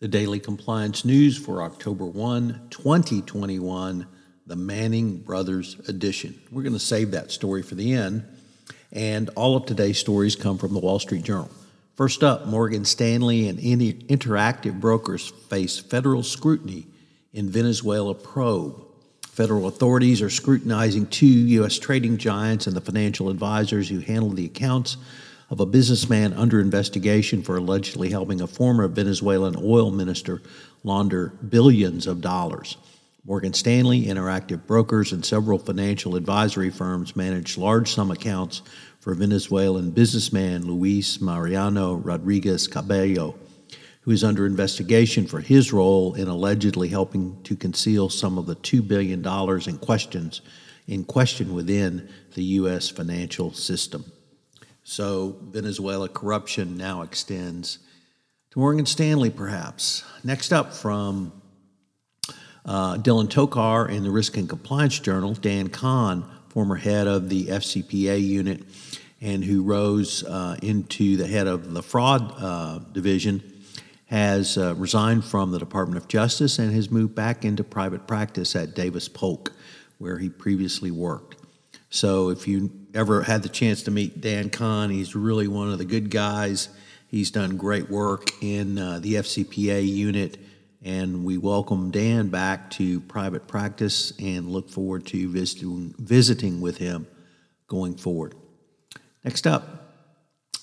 The Daily Compliance News for October 1, 2021, the Manning Brothers edition. We're going to save that story for the end, and all of today's stories come from the Wall Street Journal. First up, Morgan Stanley and Interactive Brokers face federal scrutiny in Venezuela probe. Federal authorities are scrutinizing two U.S. trading giants and the financial advisors who handled the accounts of a businessman under investigation for allegedly helping a former Venezuelan oil minister launder billions of dollars. Morgan Stanley, Interactive Brokers, and several financial advisory firms manage large sum accounts for Venezuelan businessman Luis Mariano Rodriguez Cabello, who is under investigation for his role in allegedly helping to conceal some of the $2 billion in questions in question within the U.S. financial system. So Venezuela corruption now extends to Morgan Stanley, perhaps. Next up from uh, Dylan Tokar in the Risk and Compliance Journal, Dan Kahn, former head of the FCPA unit and who rose uh, into the head of the fraud uh, division, has uh, resigned from the Department of Justice and has moved back into private practice at Davis Polk, where he previously worked. So if you ever had the chance to meet Dan Kahn, he's really one of the good guys. He's done great work in uh, the FCPA unit, and we welcome Dan back to private practice and look forward to visiting, visiting with him going forward. Next up,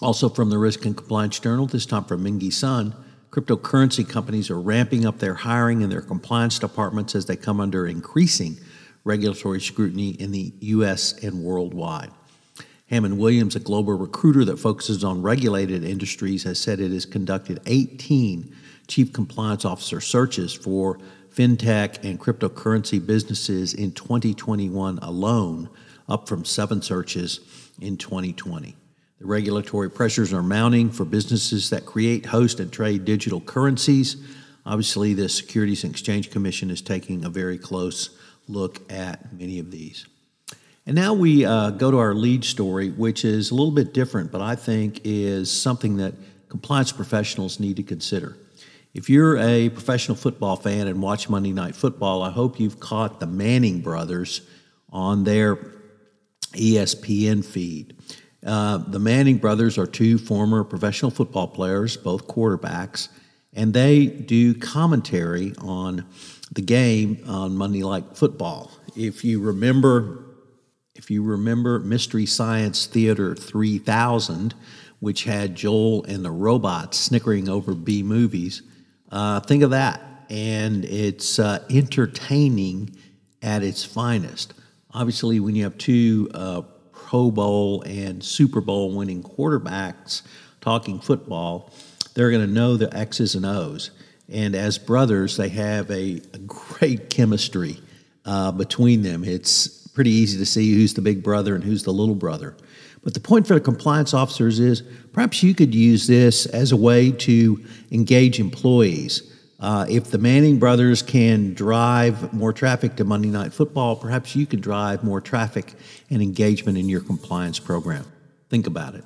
also from the Risk and Compliance Journal, this time from Mengqi Sun, cryptocurrency companies are ramping up their hiring in their compliance departments as they come under increasing regulatory scrutiny in the U.S. and worldwide. Hammond Williams, a global recruiter that focuses on regulated industries, has said it has conducted 18 chief compliance officer searches for fintech and cryptocurrency businesses in 2021 alone, up from seven searches in 2020. The regulatory pressures are mounting for businesses that create, host, and trade digital currencies. Obviously, the Securities and Exchange Commission is taking a very close look at many of these. And now we uh, go to our lead story, which is a little bit different, but I think is something that compliance professionals need to consider. If you're a professional football fan and watch Monday Night Football, I hope you've caught the Manning brothers on their ESPN feed. Uh, the Manning brothers are two former professional football players, both quarterbacks, and they do commentary on the game on Monday Night Football. If you remember, if you remember Mystery Science Theater 3000, which had Joel and the robots snickering over B movies, uh, think of that. And it's uh, entertaining at its finest. Obviously, when you have two uh, Pro Bowl and Super Bowl winning quarterbacks talking football, they're going to know the X's and O's. And as brothers, they have a, a great chemistry uh, between them. It's pretty easy to see who's the big brother and who's the little brother. But the point for the compliance officers is perhaps you could use this as a way to engage employees. Uh, if the Manning brothers can drive more traffic to Monday Night Football, perhaps you can drive more traffic and engagement in your compliance program. Think about it.